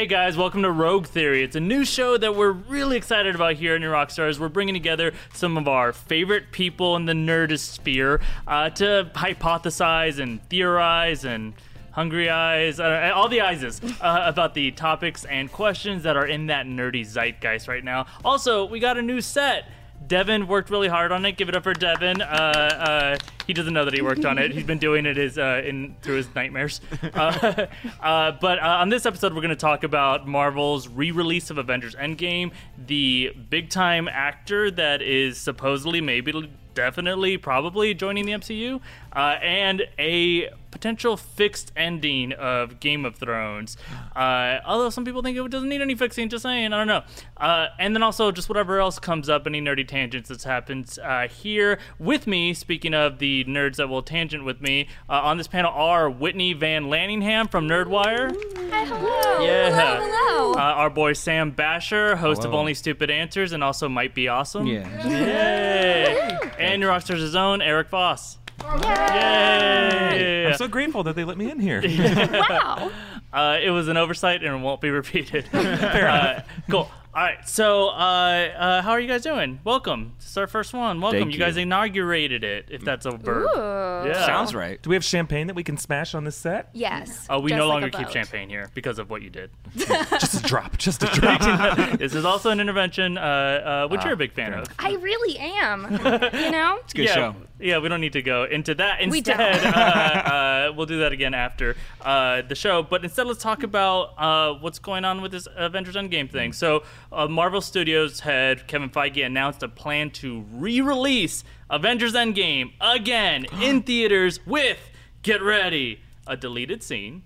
Hey guys, welcome to Rogue Theory. It's a new show that we're really excited about here at New Rockstars. We're bringing together some of our favorite people in the nerdosphere uh, to hypothesize and theorize and hungry eyes, uh, all the eyes uh, about the topics and questions that are in that nerdy zeitgeist right now. Also, we got a new set. Devin worked really hard on it. Give it up for Devin. Uh, uh, he doesn't know that he worked on it. He's been doing it his, uh, in through his nightmares. Uh, uh, but uh, on this episode, we're going to talk about Marvel's re-release of Avengers: Endgame, the big-time actor that is supposedly, maybe, definitely, probably joining the MCU, and a potential fixed ending of Game of Thrones. Uh, although some people think it doesn't need any fixing, just saying, I don't know. Uh, and then also just whatever else comes up, any nerdy tangents that's happened uh, here with me. Speaking of the nerds that will tangent with me, uh, on this panel are Whitney Van Lanningham from Nerdwire. Hi, hello. Yeah. Hello, hello. Uh, our boy Sam Bashor, host of Only Stupid Answers, and also Might Be Awesome. Yeah. Yay! and your Rockstars' own Eric Voss. Yay! I'm so grateful that they let me in here. wow. Uh, it was an oversight and it won't be repeated. uh, cool. All right. So, uh, uh, how are you guys doing? Welcome. This is our first one. Welcome. Thank you guys you. inaugurated it, if that's a verb. Ooh. Yeah. Sounds right. Do we have champagne that we can smash on this set? Yes. Oh, we just no like longer a keep boat. champagne here because of what you did. Just a drop. Just a drop. this is also an intervention, uh, uh, which Ah, you're a big fan fair of. I really am. you know? It's a good yeah, show. Yeah, we don't need to go into that. we uh, uh, we'll do that again after uh, the show. But instead, let's talk about uh, what's going on with this Avengers Endgame thing. So, uh, Marvel Studios head Kevin Feige announced a plan to re-release Avengers Endgame again in theaters with get ready a deleted scene,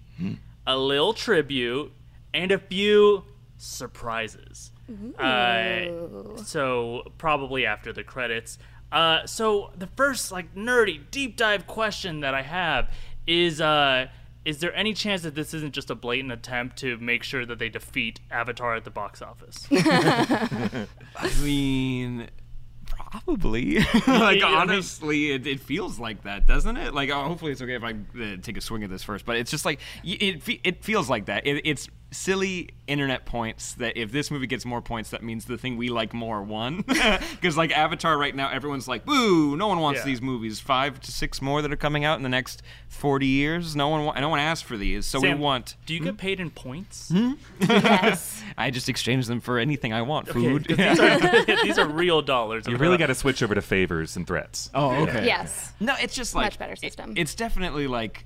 a little tribute, and a few surprises. Uh, so probably after the credits. Uh, so the first like nerdy deep dive question that I have is uh, is there any chance that this isn't just a blatant attempt to make sure that they defeat Avatar at the box office? I mean, probably. like Yeah, I mean- honestly, it, it feels like that, doesn't it? Like, oh, hopefully, it's okay if I uh, take a swing at this first. But it's just like y- it, it feels like that. It, it's silly internet points that if this movie gets more points, that means the thing we like more won. Because like Avatar right now, everyone's like, "Boo! No one wants Yeah. these movies. Five to six more that are coming out in the next forty years. No one. Wa- no one asked for these, so Sam, we want." Do you get hmm? paid in points? Hmm? Yes. I just exchange them for anything I want. Okay, Food. 'cause these, are, these are real dollars. You really got to switch over to favors and threats. Oh, okay. yes. No, it's just like Much better it- system. it's definitely like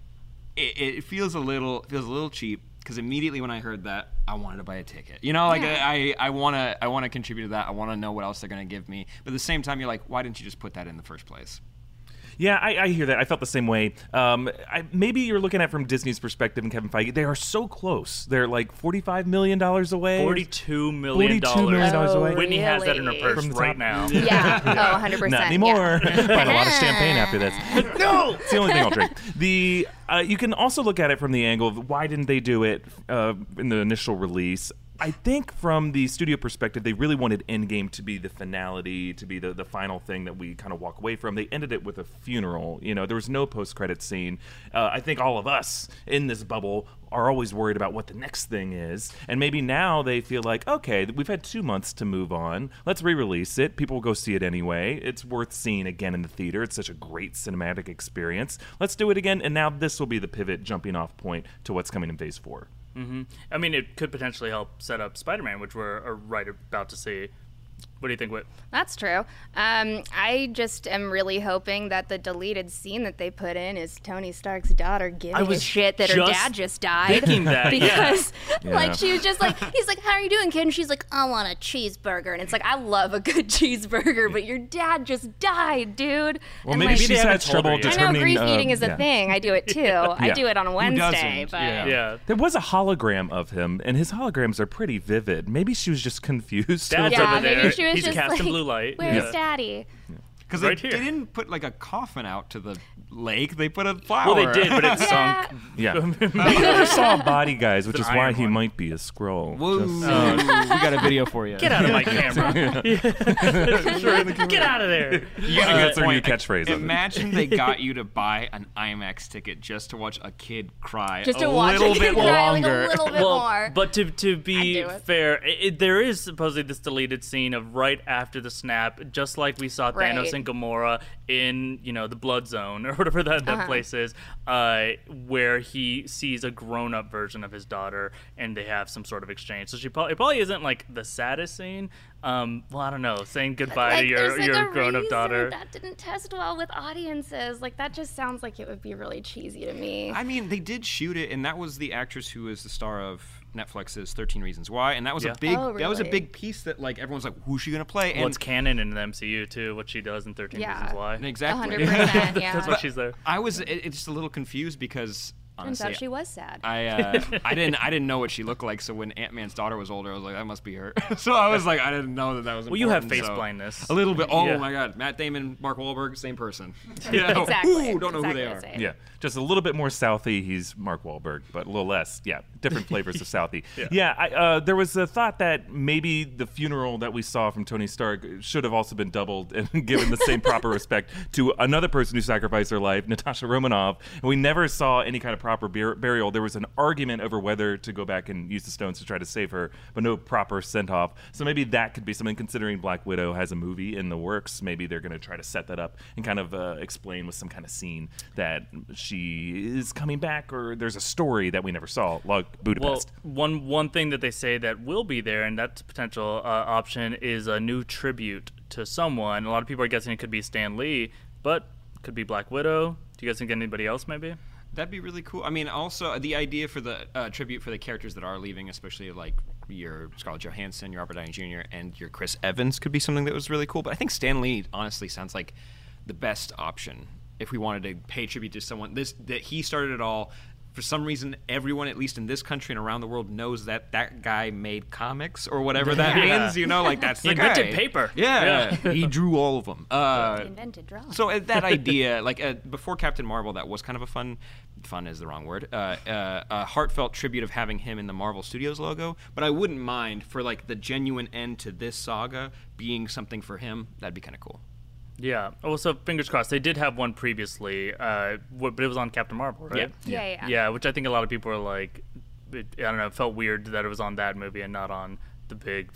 it, it feels a little feels a little cheap because immediately when I heard that, I wanted to buy a ticket. You know, like Yeah. I I want to I want to contribute to that. I want to know what else they're gonna give me. But at the same time, you're like, why didn't you just put that in the first place? Yeah, I, I hear that. I felt the same way. Um, I, maybe you're looking at it from Disney's perspective and Kevin Feige. They are so close. They're like $45 million away. Forty-two million $42. million dollars Oh, away. Whitney has that in her purse From the right top. now. Yeah. Oh, 100%. Not anymore. Yeah. Buying a lot of champagne after this. no, it's the only thing I'll drink. The uh, you can also look at it from the angle of why didn't they do it uh, in the initial release. I think from the studio perspective, they really wanted Endgame to be the finality, to be the, the final thing that we kind of walk away from. They ended it with a funeral. You know, there was no post credit scene. Uh, I think all of us in this bubble are always worried about what the next thing is. And maybe now they feel like, okay, we've had two months to move on. Let's re release it. People will go see it anyway. It's worth seeing again in the theater. It's such a great cinematic experience. Let's do it again. And now this will be the pivot, jumping off point to what's coming in phase four. Mm-hmm. I mean, it could potentially help set up Spider-Man, which we're right about to see. What do you think, Whit? That's true. Um, I just am really hoping that the deleted scene that they put in is Tony Stark's daughter giving I a was shit that her just dad just died. thinking that, yeah. because Yeah. like she was just like he's like, How are you doing, kid? And she's like, I want a cheeseburger. And it's like, I love a good cheeseburger, but your dad just died, dude. Well, And, maybe like, they she's haven't had told trouble her yet. I know grief uh, eating is a yeah. thing. I do it too. I do it on a Wednesday, doesn't? but Yeah. Yeah. There was a hologram of him, and his holograms are pretty vivid. Maybe she was just confused. Dad's Yeah, over there. maybe she was He's just cast in blue light. Where's Yeah. daddy? Because Right they, they didn't put like a coffin out to the lake. They put a flower. Well, they did, but it sunk. Yeah. we never saw a body, guys, which an is why iron he one. might be a scroll. Whoa, Just- we got a video for you. Get out of my camera. Sure, Get out of there. You got a uh, That's good our new point. catchphrase of. Imagine they got you to buy an IMAX ticket just to watch a kid cry Just a to watch little it bit cry like longer. a little bit well, more. but to to be I'd it. fair, it, there is supposedly this deleted scene of right after the snap, just like we saw Thanos Right. And Gamora in you know the Blood Zone or whatever that, that Uh-huh. place is, uh, where he sees a grown up version of his daughter and they have some sort of exchange. So she probably it probably isn't like the saddest scene. Um, well, I don't know, saying goodbye like, to your like, your grown up daughter. That didn't test well with audiences. Like that just sounds like it would be really cheesy to me. I mean, they did shoot it, and that was the actress who was the star of Netflix's Thirteen Reasons Why, and that was Yeah. a big Oh, that was a big piece that like everyone's like, who's she gonna play? And What's canon in the MCU too? What she does in Thirteen Yeah. Reasons Why. exactly. 100%. Yeah. That's why she's there. I was it, it's just a little confused because Turns honestly, out she was sad. I uh, I didn't I didn't know what she looked like. So when Ant Man's daughter was older, I was like, that must be her. so I was like, I didn't know that that was. Well, you have important, face so- blindness. A little bit. Oh Yeah. my God, Matt Damon, Mark Wahlberg, same person. Yeah. exactly. Ooh, don't know exactly who they the are. Yeah, just a little bit more Southie. He's Mark Wahlberg, but a little less. Yeah, different flavors of Southie. Yeah, I, uh, there was a thought that maybe the funeral that we saw from Tony Stark should have also been doubled and given the same proper respect to another person who sacrificed their life, Natasha Romanoff. And we never saw any kind of proper bur- burial. There was an argument over whether to go back and use the stones to try to save her, but no proper send off. So maybe that could be something. Considering Black Widow has a movie in the works, maybe they're going to try to set that up and kind of uh, explain with some kind of scene that she is coming back, or there's a story that we never saw, like Well, Budapest. one one thing that they say that will be there, and that's a potential uh, option, is a new tribute to someone. A lot of people are guessing it could be Stan Lee, but could be Black Widow. Do you guys think anybody else maybe? That'd be really cool. I mean, also the idea for the uh, tribute for the characters that are leaving, especially like your Scarlett Johansson, your Robert Downey Jr., and your Chris Evans, could be something that was really cool. But I think Stan Lee honestly sounds like the best option if we wanted to pay tribute to someone. This that he started it all. For some reason, everyone, at least in this country and around the world, knows that that guy made comics or whatever that Yeah. means. You know, like that's He the invented guy. paper. Yeah, he drew all of them. Uh, Invented drawing. so uh, that idea, like uh, before Captain Marvel, that was kind of a fun, fun is the wrong word, uh, uh, a heartfelt tribute of having him in the Marvel Studios logo. But I wouldn't mind for like the genuine end to this saga being something for him. That'd be kind of cool. Yeah. Oh, so fingers crossed. They did have one previously, uh, but it was on Captain Marvel, right? Yeah, yeah. Yeah, yeah which I think a lot of people are like, it, I don't know, it felt weird that it was on that movie and not on the big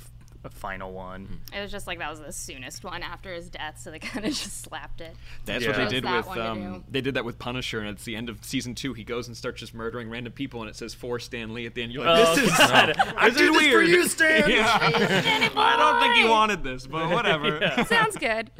f- final one. It was just like that was the soonest one after his death, so they kind of just slapped it. That's Yeah. what they Chose did that with one to um, do. they did that with Punisher, and it's the end of season two. He goes and starts just murdering random people, and it says for Stan Lee at the end. You're like, Oh, this is God. I this did is this for weird. you, Stan. yeah. I don't think he wanted this, but whatever. Sounds good.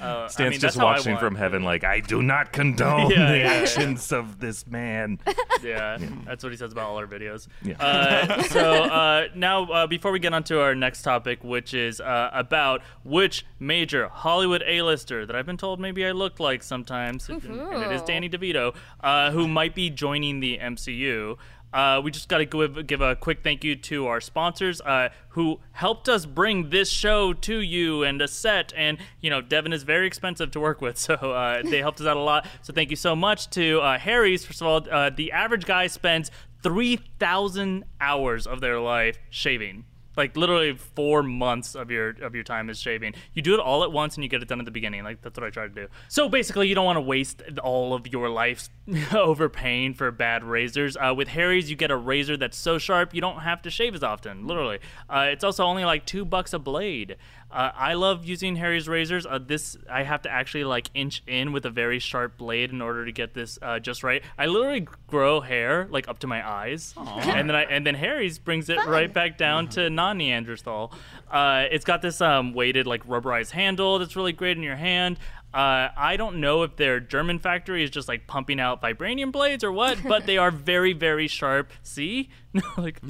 Uh, I Stan's mean, just how I watching want. from heaven, like I do not condone Yeah, the yeah. actions of this man. Yeah, that's what he says about all our videos. Yeah. Uh, so uh, now, uh, before we get on to our next topic, which is uh, about which major Hollywood A-lister that I've been told maybe I look like sometimes, and it is Danny DeVito, uh, who might be joining the MCU. Uh, we just got to give, give a quick thank you to our sponsors uh, who helped us bring this show to you and a set. And, you know, Devin is very expensive to work with, so uh, they helped us out a lot. So thank you so much to uh, Harry's. First of all, uh, the average guy spends 3,000 hours of their life shaving. Like literally four months of your of your time is shaving. You do it all at once and you get it done at the beginning. Like that's what I try to do. So basically, you don't want to waste all of your life overpaying for bad razors. Uh, with Harry's, you get a razor that's so sharp you don't have to shave as often. Literally, uh, it's also only like two bucks a blade. Uh, I love using Harry's razors. Uh, this I have to actually like inch in with a very sharp blade in order to get this uh, just right. I literally grow hair like up to my eyes, and then I and then Harry's brings it right back down to non-Neanderthal. Uh, it's got this um, weighted like rubberized handle that's really great in your hand. Uh, I don't know if their German factory is just like pumping out vibranium blades or what, but they are very, very sharp. See, like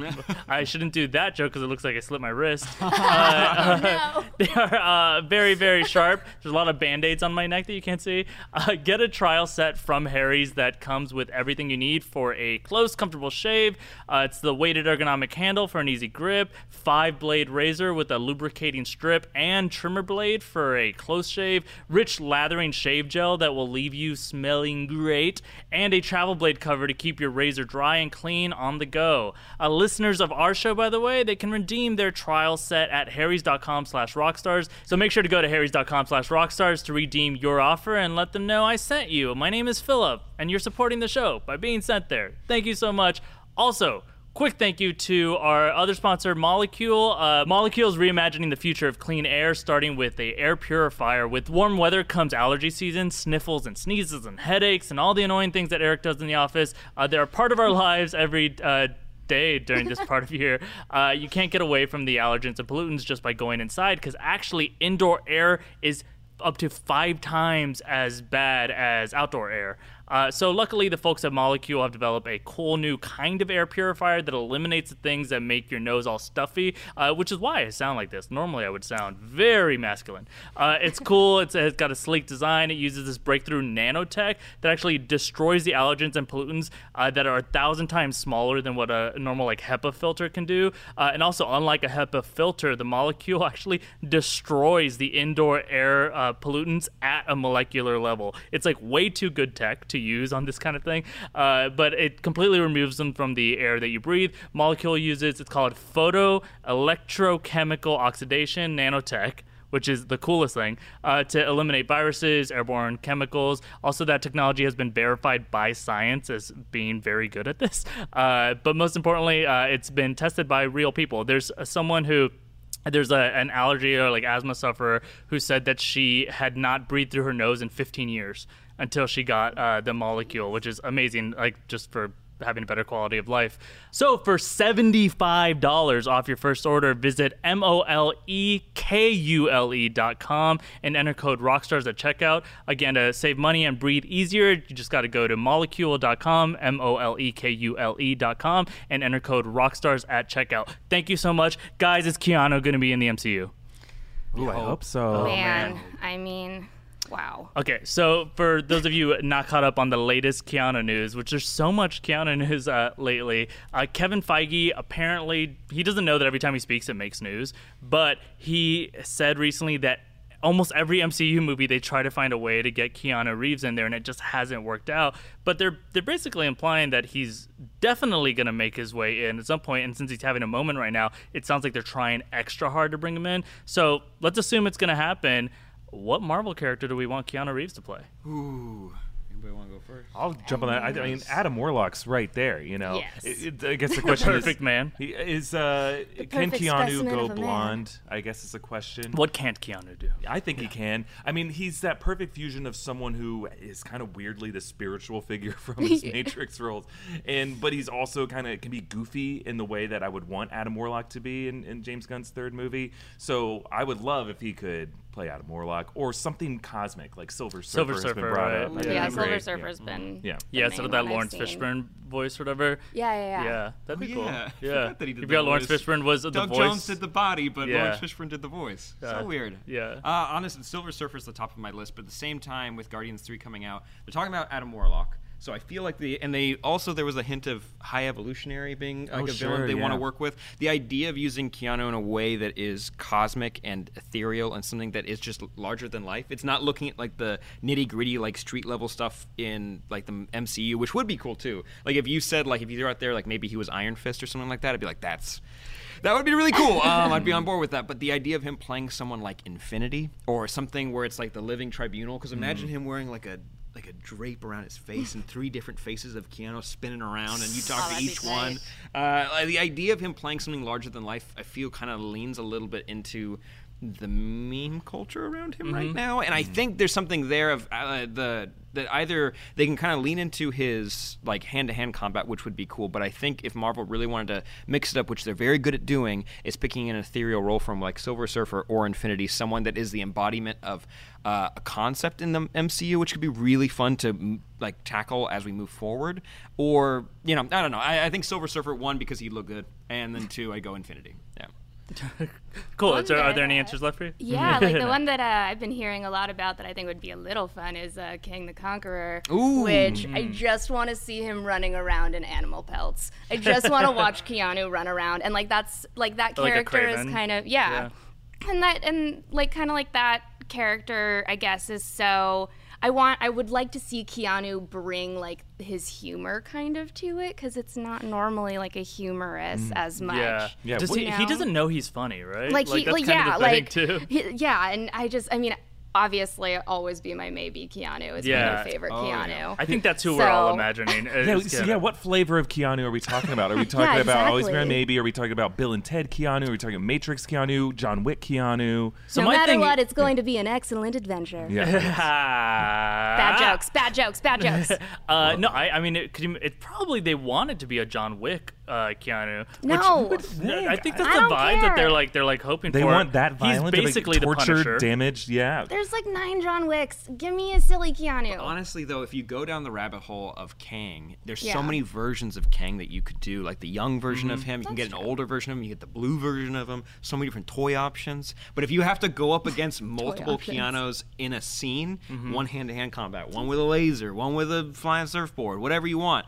I shouldn't do that joke because it looks like I slit my wrist. Uh, uh, No. they are uh, very, very sharp. There's a lot of band aids on my neck that you can't see. Uh, get a trial set from Harry's that comes with everything you need for a close, comfortable shave. Uh, it's the weighted ergonomic handle for an easy grip, five blade razor with a lubricating strip, and trimmer blade for a close shave, rich lathering shave gel that will leave you smelling great, and a travel blade cover to keep your razor dry and clean on the go. Uh, listeners of our show, by the way, they can redeem their trial set at harrys.com slash rockstars. So make sure to go to harrys.com slash rockstars to redeem your offer and let them know I sent you. My name is Philip, and you're supporting the show by being sent there. Thank you so much. Also, Quick thank you to our other sponsor, Molekule. Uh, Molekule is reimagining the future of clean air, starting with a air purifier. With warm weather comes allergy season, sniffles and sneezes and headaches and all the annoying things that Eric does in the office. Uh, they're a part of our lives every uh, day during this part of year. Uh, you can't get away from the allergens and pollutants just by going inside because actually indoor air is up to five times as bad as outdoor air. Uh, so luckily, the folks at Molekule have developed a cool new kind of air purifier that eliminates the things that make your nose all stuffy, uh, which is why I sound like this. Normally, I would sound very masculine. Uh, it's cool. It's, it's got a sleek design. It uses this breakthrough nanotech that actually destroys the allergens and pollutants uh, that are a thousand times smaller than what a normal like HEPA filter can do. Uh, and also, unlike a HEPA filter, the Molekule actually destroys the indoor air uh, pollutants at a molecular level. It's like way too good tech to use on this kind of thing, uh, but it completely removes them from the air that you breathe. Molekule uses it's called photo electrochemical oxidation nanotech which is the coolest thing, uh, to eliminate viruses, airborne chemicals. Also, that technology has been verified by science as being very good at this. Uh, but most importantly, uh, it's been tested by real people. There's someone who there's a, an allergy or like asthma sufferer who said that she had not breathed through her nose in 15 years until she got uh, the Molekule, which is amazing, like just for having a better quality of life. So for $75 off your first order, visit M-O-L-E-K-U-L-E dot com and enter code ROCKSTARS at checkout. Again, to save money and breathe easier, you just got to go to molekule.com, M-O-L-E-K-U-L-E dot com, and enter code ROCKSTARS at checkout. Thank you so much. Guys, is Keanu going to be in the MCU? Ooh, I hope so. man, I mean, wow. Okay, so for those of you not caught up on the latest Keanu news, which there's so much Keanu news uh, lately, uh, Kevin Feige apparently he doesn't know that every time he speaks it makes news, but he said recently that almost every MCU movie they try to find a way to get Keanu Reeves in there and it just hasn't worked out. But they're they're basically implying that he's definitely going to make his way in at some point and since he's having a moment right now, it sounds like they're trying extra hard to bring him in. So, let's assume it's going to happen. What Marvel character do we want Keanu Reeves to play? Ooh. Anybody want to go first? I'll jump on that. I, I mean, Adam Warlock's right there. You know, Yes. It- it- I guess the question Perfect is, man. he- Is uh, can Keanu go of man. blonde? I guess is a question. What can't Keanu do? I think he can. I mean, he's that perfect fusion of someone who is kind of weirdly the spiritual figure from his Matrix roles, and but he's also kind of can be goofy in the way that I would want Adam Warlock to be in, in James Gunn's third movie. So I would love if he could play Adam Warlock or something cosmic like Silver Surfer Silver has Surfer, been brought right. up. Yeah, That'd Yeah, Silver great. Surfer's Yeah. been. Yeah. Yeah, the instead of that Lawrence. Fishburne voice, or whatever. Yeah, yeah, yeah. Yeah, that'd be Oh, cool. yeah. Yeah, forgot that he did you the got Lawrence voice. Fishburne was the Doug voice. Jones did the body, but Yeah. Lawrence Fishburne did the voice. Uh, so weird. yeah. Uh, honestly, Silver Surfer's the top of my list, but at the same time, with Guardians 3 coming out, they're talking about Adam Warlock. So I feel like the and they also there was a hint of high evolutionary being like Oh, a sure, villain they want to work with. The idea of using Keanu in a way that is cosmic and ethereal and something that is just larger than life. It's not looking at like the nitty gritty like street level stuff in like the MCU, which would be cool too. Like if you said like if you threw out there like maybe he was Iron Fist or something like that, I'd be like that's that would be really cool. Um, I'd be on board with that. But the idea of him playing someone like Infinity or something where it's like the Living Tribunal, because imagine him wearing like a like a drape around his face and three different faces of Keanu spinning around, and you talk Oh, to each one. Uh, the idea of him playing something larger than life, I feel kind of leans a little bit into the meme culture around him right Mm-hmm. now, and I think there's something there of uh, the that either they can kind of lean into his like hand-to-hand combat, which would be cool. But I think if Marvel really wanted to mix it up, which they're very good at doing, is picking an ethereal role from like Silver Surfer or Infinity, someone that is the embodiment of uh, a concept in the MCU, which could be really fun to like tackle as we move forward. Or you know, I don't know. I, I think Silver Surfer one because he looked good, and then two I go Infinity. Yeah. Cool. Is there, are there any answers left for you? Yeah, like the one that uh, I've been hearing a lot about that I think would be a little fun is uh, Kang the Conqueror, Ooh. which I just want to see him running around in animal pelts. I just want to watch Keanu run around, and like that's like that Like character is kind of yeah. and that and like kind of like that character I guess is so. I want. I would like to see Keanu bring like his humor kind of to it because it's not normally like a humorous mm. as much. Yeah. Yeah, Does what- he, You he doesn't know he's funny, right? like, he, that's like kind yeah, of the thing, like too. he- yeah, and I just, I mean, obviously, always be my maybe Keanu is Yeah. my favorite Oh, Keanu. yeah. I think that's who we're all imagining. Yeah, so yeah, what flavor of Keanu are we talking about? Are we talking about Always Be My. Maybe? Are we talking about Bill and Ted Keanu? Are we talking Matrix Keanu? John Wick Keanu? So no my matter thing- what, it's going to be an excellent adventure. Yeah. Bad jokes, bad jokes, bad jokes. Uh, no, I, I mean, it, could it probably they wanted to be a John Wick uh, Keanu. No. which, I think that's I the don't vibe that they're like. They're like hoping They for. want that violent, He's to basically be the tortured, Punisher. damaged. Yeah. There's like nine John Wicks. Give me a silly Keanu. Honestly, though, if you go down the rabbit hole of Kang, there's Yeah. so many versions of Kang that you could do. Like the young version Mm-hmm. of him, you can get an older version of him, you get the blue version of him. So many different toy options. But if you have to go up against multiple options. Keanu's in a scene, Mm-hmm. one hand-to-hand combat, one with a laser, one with a flying surfboard, whatever you want,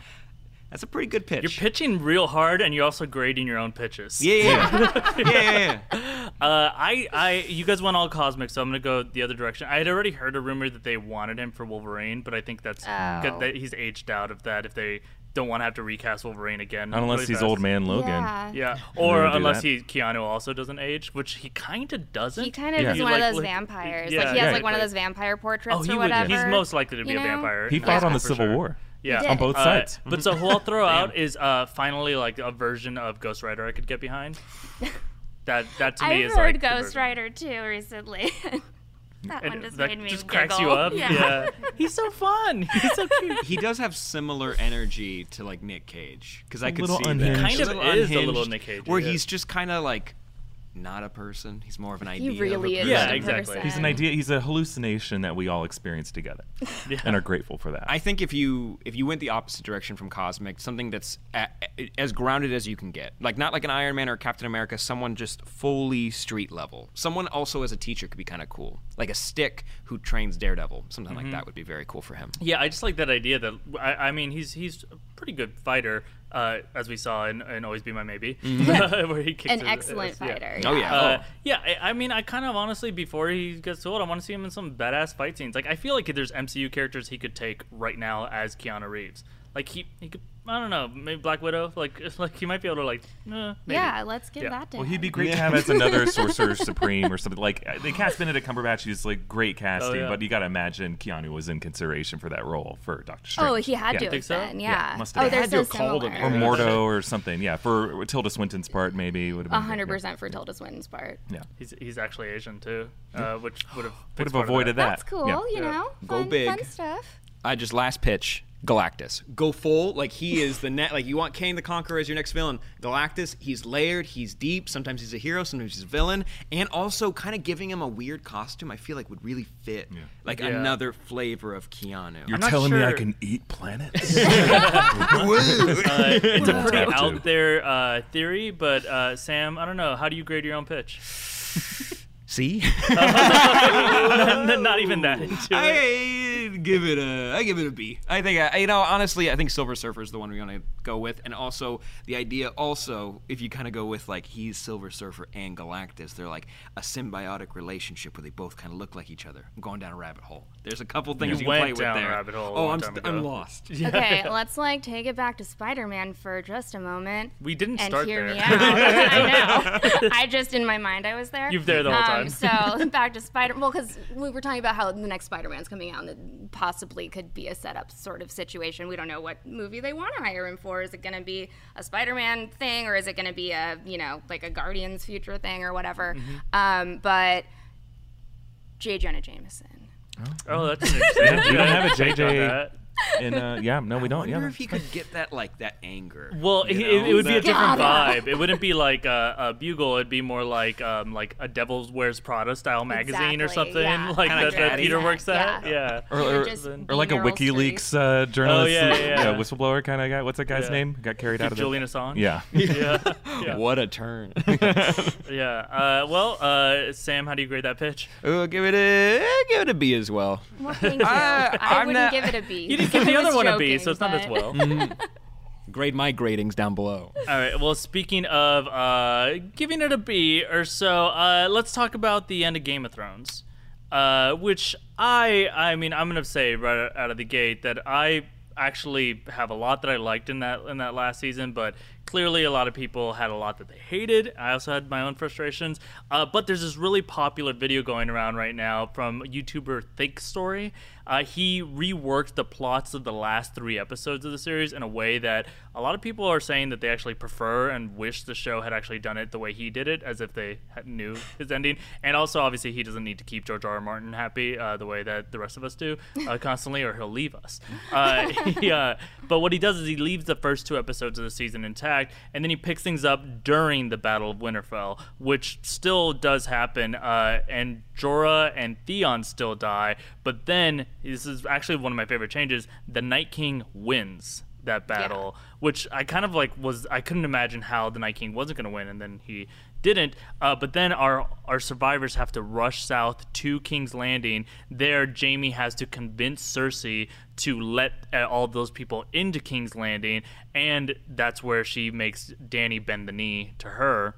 that's a pretty good pitch. You're pitching real hard, and you're also grading your own pitches. Yeah, yeah, yeah, yeah, yeah. Uh, I, I, you guys went all cosmic, so I'm gonna go the other direction. I had already heard a rumor that they wanted him for Wolverine, but I think that's Oh. good that he's aged out of that. If they don't want to have to recast Wolverine again, Unless really he's fast. old man Logan. Yeah. Yeah, or unless that. he Keanu also doesn't age, which he kind of doesn't. He kind of Yeah. is You one like- of those like- vampires. yeah, like he has yeah. like one of those vampire portraits Oh, he or would. whatever. He's most likely to be you a know? vampire. He fought Yeah, on the Civil sure. War. Yeah. On both Uh, sides. but so who I'll throw out is uh, finally like a version of Ghost Rider I could get behind. That that to me is. I've is heard like the Ghost version. Rider too recently. that And one just that made me just giggle. cracks you up. Yeah. he's so fun. He's so cute. He does have similar energy to like Nick Cage because I could little see unhinged. that. He kind of little is a little unhinged, Nick Cage, where yeah. he's just kind of like not a person. He's more of an idea. He of a really is. Yeah, exactly. person. He's an idea. He's a hallucination that we all experience together, Yeah. and are grateful for that. I think if you if you went the opposite direction from Cosmic, something that's a, a- as grounded as you can get, like not like an Iron Man or Captain America, someone just fully street level. Someone also as a teacher could be kind of cool, like a Stick who trains Daredevil. Something Mm-hmm. like that would be very cool for him. Yeah, I just like that idea that I, I mean he's he's a pretty good fighter, uh, as we saw in, in Always Be My Maybe, where he kicks An his- excellent his- yeah. fighter. Oh, yeah. Uh, Oh. yeah, I, I mean, I kind of honestly, before he gets old, I want to see him in some badass fight scenes. Like, I feel like there's MCU characters he could take right now as Keanu Reeves. Like, he, he could, I don't know, maybe Black Widow. Like, like he might be able to, like, eh, maybe. Yeah, let's give Yeah. that to well, him. he'd be great to have as another Sorcerer Supreme or something. Like they cast Benedict Cumberbatch. He's like great casting, Oh, yeah. but you got to imagine Keanu was in consideration for that role for Doctor Strange. Oh, he had yeah. to Think have so? been. Yeah, Yeah. must have oh, they're Had to so have called him similar. or Mordo or something. Yeah, for Tilda Swinton's part, maybe would have A hundred percent for Tilda Swinton's part. Yeah, He's, he's actually Asian, too, uh, which would have would have avoided that. That's cool. Yeah. You Yeah. know, Go fun, big. fun stuff. I just last pitch. Galactus. Go full, like he is the net. Like you want Kang the Conqueror as your next villain. Galactus, he's layered, he's deep. Sometimes he's a hero, sometimes he's a villain, and also kind of giving him a weird costume. I feel like would really fit, like Yeah. another flavor of Keanu. You're not telling me I can eat planets? Uh, it's a pretty out there uh, theory, but uh, Sam, I don't know. How do you grade your own pitch? See, Not even that into it. I give it a, I give it a B. I think, I, you know, honestly, I think Silver Surfer is the one we're gonna go with, and also the idea, also, if you kind of go with like he's Silver Surfer and Galactus, they're like a symbiotic relationship where they both kind of look like each other. I'm going down a rabbit hole. There's a couple things You you, can went play down with a there. rabbit hole oh, I'm, st- I'm ago. lost. Okay, let's like take it back to Spider-Man for just a moment. We didn't and start hear there. me out. I know. I just in my mind I was there. You've there the whole um, time. So back to Spider. Well, because we were talking about how the next Spider-Man's coming out in the possibly could be a setup sort of situation. We don't know what movie they want to hire him for. Is it going to be a Spider-Man thing, or is it going to be a you know like a Guardians future thing or whatever? Mm-hmm. Um, but J. Jonah Jameson. Oh, that's interesting. You don't have a take on JJ that. in uh yeah, no we I don't. I wonder Yeah. if he could get that like that anger. Well, you it, know, it would be a different vibe. It wouldn't be like a, a bugle. It'd be more like um, like a Devil's Wears Prada style magazine or something yeah. like that, that. Peter Yeah, works at. yeah. Yeah. Or, or, Just or like a WikiLeaks uh, journalist, Oh, yeah, yeah, yeah. whistleblower kind of guy. What's that guy's Yeah. name? Got carried out of Julian it. Assange. Yeah. Yeah. yeah. What a turn. Yeah. Uh, well, uh, Sam, how do you grade that pitch? oh, give it a give it a B as well. Well, thank you. I- I wouldn't not- give it a B. You give the other one a B, joking, so it's not as but- well. Grade my gradings down below. All right. Well, speaking of uh, giving it a B or so, uh, let's talk about the end of Game of Thrones, uh, which I, I mean, I'm gonna say right out of the gate that I actually have a lot that I liked in that in that last season, but clearly a lot of people had a lot that they hated. I also had my own frustrations. Uh, but there's this really popular video going around right now from YouTuber Think Story. Uh, he reworked the plots of the last three episodes of the series in a way that a lot of people are saying that they actually prefer and wish the show had actually done it the way he did it, as if they had- knew his ending. And also, obviously, he doesn't need to keep George R. R. Martin happy uh, the way that the rest of us do uh, constantly, or he'll leave us. Uh, he, uh, but what he does is he leaves the first two episodes of the season intact, and then he picks things up during the Battle of Winterfell, which still does happen. Uh, and Jorah and Theon still die, but then this is actually one of my favorite changes. The Night King wins that battle, which I kind of like was I couldn't imagine how the Night King wasn't going to win, and then he didn't. Uh, but then our our survivors have to rush south to King's Landing. There, Jaime has to convince Cersei to let uh, all those people into King's Landing, and that's where she makes Dany bend the knee to her.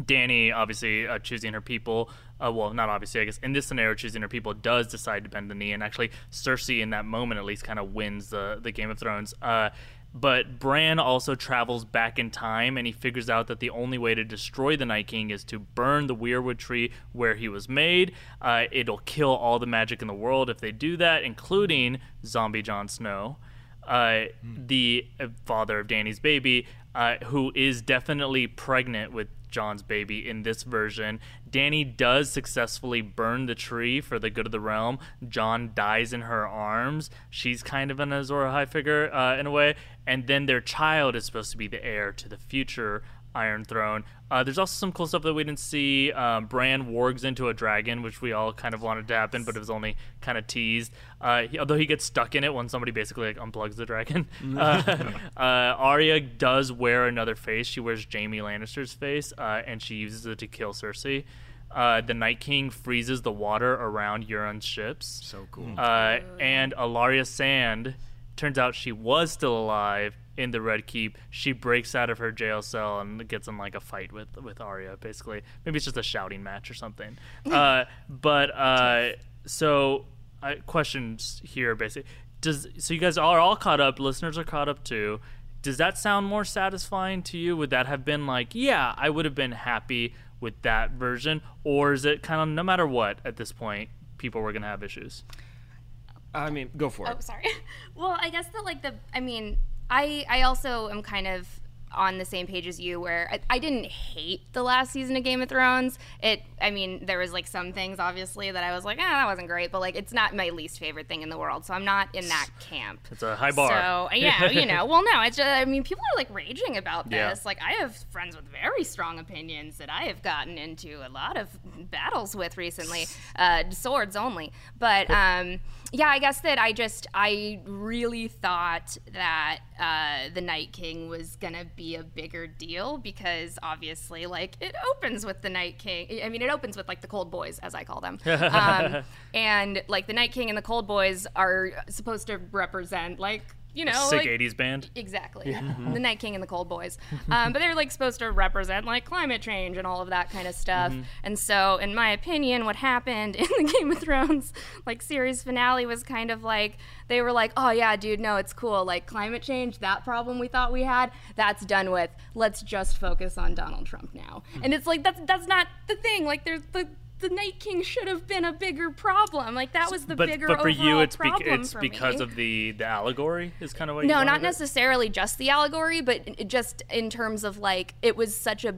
Dany, obviously uh, choosing her people, uh, well, not obviously, I guess in this scenario, choosing her people does decide to bend the knee, and actually Cersei in that moment at least kind of wins the the Game of Thrones. Uh, but Bran also travels back in time, and he figures out that the only way to destroy the Night King is to burn the Weirwood tree where he was made. Uh, it'll kill all the magic in the world if they do that, including zombie Jon Snow uh, the uh, father of Dany's baby, uh, who is definitely pregnant with Jon's baby in this version. Dany does successfully burn the tree for the good of the realm. Jon dies in her arms. She's kind of an Azor Ahai figure uh, in a way. And then their child is supposed to be the heir to the future Iron Throne. Uh, there's also some cool stuff that we didn't see. Um, Bran wargs into a dragon, which we all kind of wanted to happen, but it was only kind of teased. Uh, he, although he gets stuck in it when somebody basically like unplugs the dragon. uh, uh, Arya does wear another face. She wears Jaime Lannister's face, uh, and she uses it to kill Cersei. Uh, the Night King freezes the water around Euron's ships. So cool. Uh, and Ellaria Sand turns out she was still alive in the Red Keep. She breaks out of her jail cell and gets in like a fight with with Arya. Basically, maybe it's just a shouting match or something. uh, but uh, so uh, questions here, basically. Does so you guys are all caught up? Listeners are caught up too. Does that sound more satisfying to you? Would that have been like, yeah, I would have been happy with that version, or is it kind of no matter what at this point, people were gonna have issues? I mean, go for it. Oh, sorry. Well, I guess that like the I mean, I I also am kind of on the same page as you where I, I didn't hate the last season of Game of Thrones. It I mean, there was like some things obviously that I was like, ah, that wasn't great, but like it's not my least favorite thing in the world. So I'm not in that camp. It's a high bar. So yeah, you know, well, no, it's just, I mean, people are like raging about Yeah. this. Like, I have friends with very strong opinions that I have gotten into a lot of battles with recently, uh, swords only. But um, yeah, I guess that I just I really thought that uh, the Night King was gonna be a bigger deal because obviously, like, it opens with the Night King. I mean, it opens with like the Cold Boys, as I call them, um, and like the Night King and the Cold Boys are supposed to represent like you know Sick like, 80s band. Exactly. Mm-hmm. The Night King and the Cold Boys. Um, but they're like supposed to represent like climate change and all of that kind of stuff. Mm-hmm. And so, in my opinion, what happened in the Game of Thrones like series finale was kind of like they were like, "Oh yeah, dude, no, it's cool. Like climate change, that problem we thought we had, that's done with. Let's just focus on Donald Trump now." Mm. And it's like that's that's not the thing. Like there's the the Night King should have been a bigger problem. Like that was the but bigger but for you, it's it's because me. of the the allegory is kind of what. you no, not it? necessarily just the allegory, but just in terms of like it was such a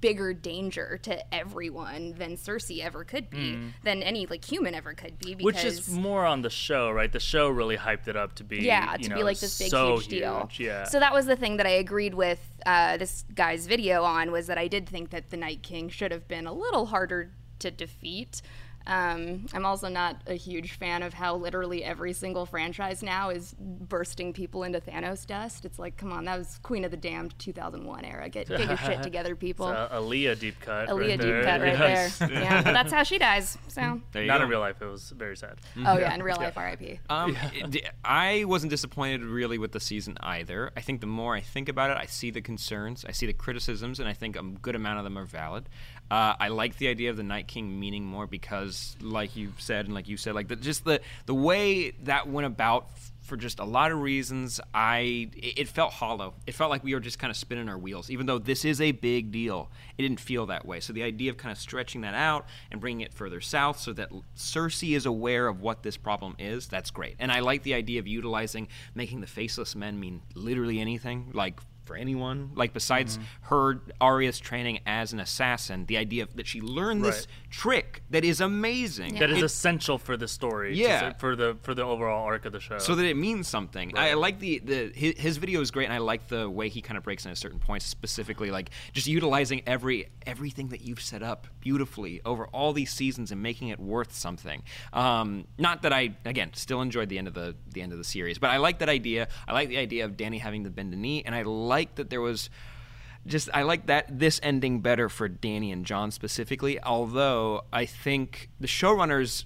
bigger danger to everyone than Cersei ever could be, than any like human ever could be. Because. Which is more on the show, right? The show really hyped it up to be yeah, you to know, be like this big so huge deal. Yeah. So that was the thing that I agreed with uh, this guy's video on was that I did think that the Night King should have been a little harder to defeat. Um, I'm also not a huge fan of how literally every single franchise now is bursting people into Thanos dust. It's like, come on, that was Queen of the Damned 2001 era. Get, get your shit together, people. Aaliyah deep cut. Aaliyah right deep there. cut right Yes. there. Yeah, but that's how she dies. So, Not go. in real life. It was very sad. oh yeah, in real life, R.I.P. Um, d- I wasn't disappointed really with the season either. I think the more I think about it, I see the concerns, I see the criticisms, and I think a good amount of them are valid. Uh, I like the idea of the Night King meaning more because, like you said, and like you said, like the, just the the way that went about f- for just a lot of reasons, I it it felt hollow. It felt like we were just kind of spinning our wheels, even though this is a big deal. It didn't feel that way. So the idea of kind of stretching that out and bringing it further south, so that Cersei is aware of what this problem is, that's great. And I like the idea of utilizing making the faceless men mean literally anything, like for anyone. Like besides Mm-hmm. her Arya's training as an assassin, the idea of, that she learned this trick that is amazing. That is It- essential for the story. Yeah. say- for the for the overall arc of the show. so that it means something. I like the the his, his video is great, and I like the way he kind of breaks into certain points, specifically like just utilizing every everything that you've set up beautifully over all these seasons and making it worth something. Um, not that I again still enjoyed the end of the the end of the series, but I like that idea. I like the idea of Dany having to bend a knee, and I like that there was just I like that this ending better for Dany and Jon specifically. Although I think the showrunners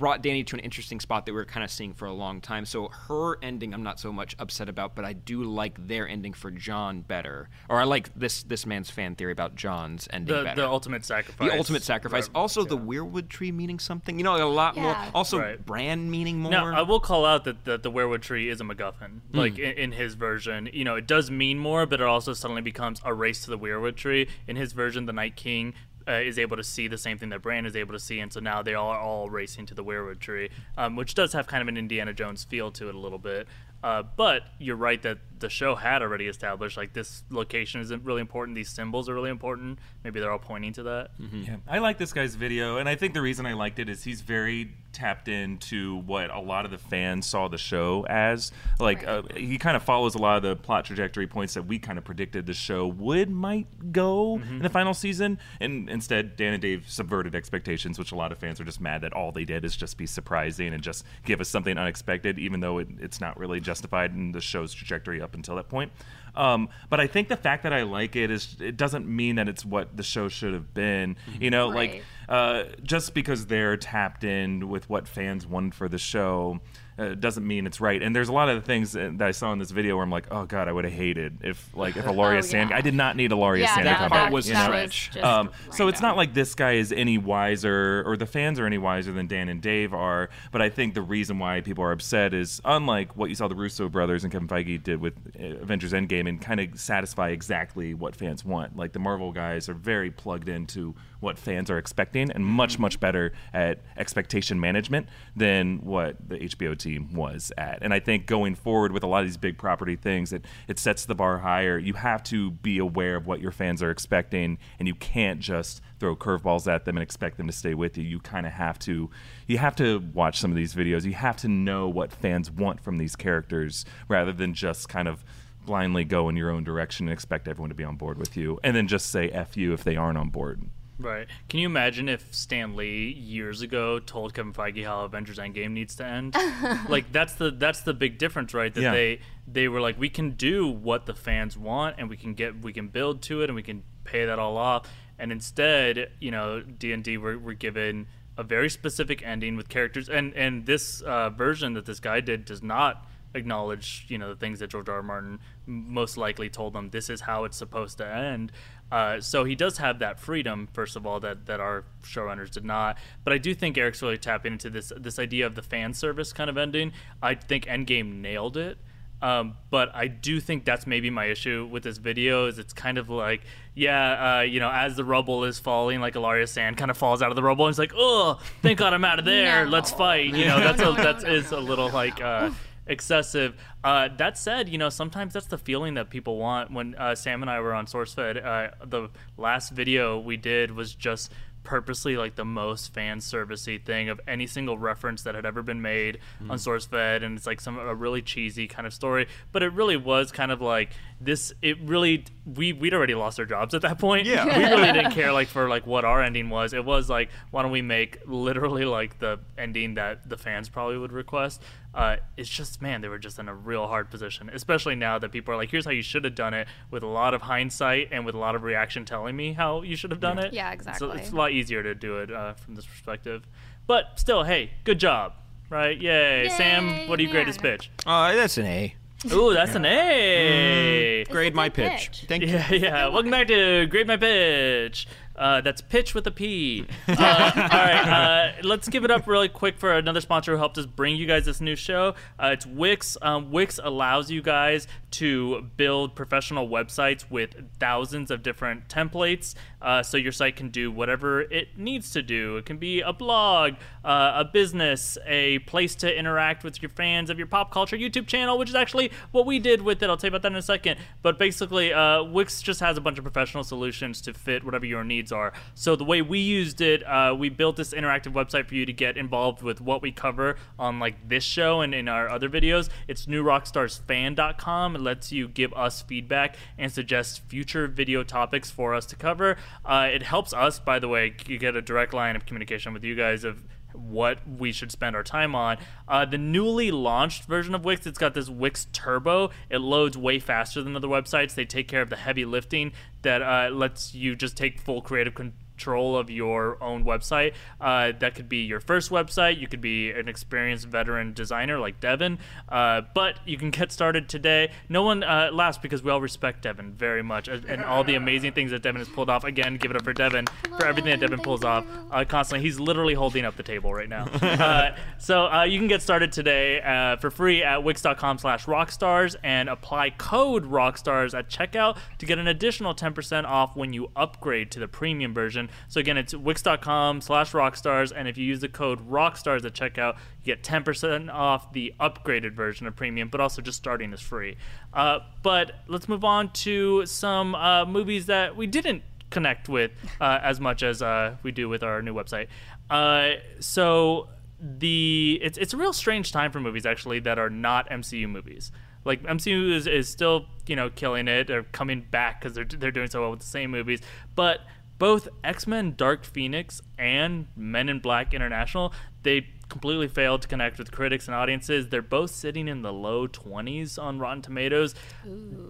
brought Dany to an interesting spot that we were kind of seeing for a long time. So her ending, I'm not so much upset about, but I do like their ending for Jon better. Or I like this this man's fan theory about Jon's ending the better. the ultimate sacrifice. The ultimate sacrifice. Right. Also, the weirwood tree meaning something. You know, a lot more. Also, Right. Bran meaning more. Now, I will call out that, that the weirwood tree is a MacGuffin. Hmm. Like in, in his version, you know, it does mean more, but it also suddenly becomes a race to the weirwood tree. In his version, the Night King uh, is able to see the same thing that Bran is able to see, and so now they are all racing to the weirwood tree, um, which does have kind of an Indiana Jones feel to it a little bit. Uh, but you're right that the show had already established like this location isn't really important. These symbols are really important. Maybe they're all pointing to that. Yeah, I like this guy's video, and I think the reason I liked it is he's very tapped into what a lot of the fans saw the show as. Like, uh, he kind of follows a lot of the plot trajectory points that we kind of predicted the show would might go in the final season, and instead, Dan and Dave subverted expectations, which a lot of fans are just mad that all they did is just be surprising and just give us something unexpected, even though it, it's not really justified in the show's trajectory up until that point. Um, but I think the fact that I like it is it doesn't mean that it's what the show should have been. You know, like Right. Uh, just because they're tapped in with what fans want for the show uh, doesn't mean it's right. And there's a lot of the things that I saw in this video where I'm like, oh god, I would have hated if like if Ellaria Oh, Sand. yeah. I did not need Ellaria Yeah, Sand that part was you know? stretch. Um, so it's not like this guy is any wiser, or the fans are any wiser than Dan and Dave are. But I think the reason why people are upset is unlike what you saw the Russo brothers and Kevin Feige did with uh, Avengers Endgame, and kind of satisfy exactly what fans want. Like the Marvel guys are very plugged into what fans are expecting, and much much better at expectation management than what the HBO team was at. And I think going forward with a lot of these big property things, it it sets the bar higher. You have to be aware of what your fans are expecting, and you can't just throw curveballs at them and expect them to stay with you. You kind of have to you have to watch some of these videos. You have to know what fans want from these characters rather than just kind of blindly go in your own direction and expect everyone to be on board with you and then just say F you if they aren't on board. Right. Can you imagine if Stan Lee years ago told Kevin Feige how Avengers Endgame needs to end? like that's the that's the big difference, right? That Yeah. they they were like, we can do what the fans want, and we can get we can build to it, and we can pay that all off. And instead, you know, D and D were, were given a very specific ending with characters, and and this uh, version that this guy did does not acknowledge you know the things that George R. R. Martin most likely told them this is how it's supposed to end. Uh, so he does have that freedom, first of all, that, that our showrunners did not. But I do think Eric's really tapping into this this idea of the fan service kind of ending. I think Endgame nailed it. Um, but I do think that's maybe my issue with this video is it's kind of like, yeah, uh, you know, as the rubble is falling, like Ellaria Sand kind of falls out of the rubble and it's like, oh, thank God I'm out of there. No. Let's fight. You know, that's a, that's is a little like uh, excessive. Uh, that said, you know, sometimes that's the feeling that people want. When uh, Sam and I were on SourceFed, uh, the last video we did was just purposely like the most fan servicey thing of any single reference that had ever been made on SourceFed, and it's like some a really cheesy kind of story. But it really was kind of like this. It really we we'd already lost our jobs at that point. Yeah. we really didn't care like for like what our ending was. It was like why don't we make literally like the ending that the fans probably would request. Uh, it's just man, they were just in a real hard position, especially now that people are like, here's how you should have done it, with a lot of hindsight and with a lot of reaction telling me how you should have done it. Yeah, exactly. So exactly. it's a lot easier to do it uh, from this perspective. But still, hey, good job, right? Yay, Sam. What do you grade his man. pitch? Uh, that's an A. Ooh, that's an A. Grade a my pitch. pitch. Thank you. Yeah, yeah. Welcome back to Grade My Pitch. Uh, that's pitch with a P. Uh, all right, uh, let's give it up really quick for another sponsor who helped us bring you guys this new show. Uh, it's Wix. Um, Wix allows you guys to build professional websites with thousands of different templates, uh, so your site can do whatever it needs to do. It can be a blog, uh, a business, a place to interact with your fans of your pop culture YouTube channel, which is actually what we did with it. I'll tell you about that in a second. But basically, uh, Wix just has a bunch of professional solutions to fit whatever your needs are. So the way we used it, uh, we built this interactive website for you to get involved with what we cover on like this show and in our other videos. It's newrockstarsfan.com. Lets you give us feedback and suggest future video topics for us to cover. Uh, it helps us, by the way, you get a direct line of communication with you guys of what we should spend our time on. Uh, the newly launched version of Wix, it's got this Wix Turbo. It loads way faster than other websites. They take care of the heavy lifting that uh, lets you just take full creative control of your own website. Uh, that could be your first website. You could be an experienced veteran designer like Devin. Uh, but you can get started today. No one uh, laughs because we all respect Devin very much and, and all the amazing things that Devin has pulled off. Again, give it up for Devin for everything that Devin pulls off uh, constantly. He's literally holding up the table right now. uh, so uh, you can get started today uh, for free at wix.com slash rockstars and apply code rockstars at checkout to get an additional 10% off when you upgrade to the premium version. So again, it's wix.com slash rockstars, and if you use the code rockstars at checkout, you get 10% off the upgraded version of premium, but also just starting is free. Uh, but let's move on to some uh, movies that we didn't connect with uh, as much as uh, we do with our new website. Uh, so the it's it's a real strange time for movies actually that are not MCU movies. Like MCU is, is still you know killing it. They're coming back because they're they're doing so well with the same movies, but both X Men Dark Phoenix and Men in Black International they completely failed to connect with critics and audiences. They're both sitting in the low 20s on Rotten Tomatoes.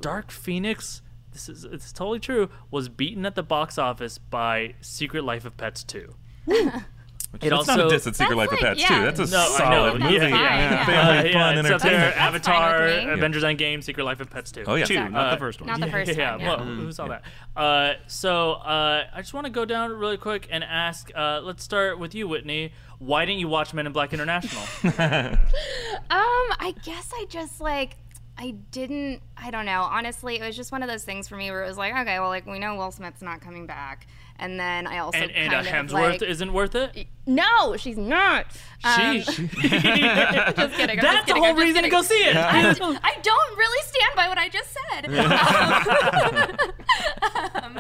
Dark Phoenix, this is it's totally true, was beaten at the box office by Secret Life of Pets 2. It That's not a also- diss at Secret That's Life of like- Pets too. That's a No, solid That's movie. fine, yeah. Family Uh, fun yeah, it's up there. entertainment. Fine Avatar, with me. Avengers Endgame, Secret Life of Pets 2. Oh yeah, Two, not Uh, the first one. Not the first yeah, time, well, yeah. who saw that? Uh, so uh, I just want to go down really quick and ask. Uh, let's start with you, Whitney. Why didn't you watch Men in Black International? Um, I guess I just like I didn't I don't know. Honestly, it was just one of those things for me where it was like, okay, well like we know Will Smith's not coming back. And then I also and and uh, kind of Hemsworth like, isn't worth it. No, she's not. Um, Sheesh. just kidding. I'm That's just the whole I'm just reason to go see it. I, I don't really stand by what I just said. um,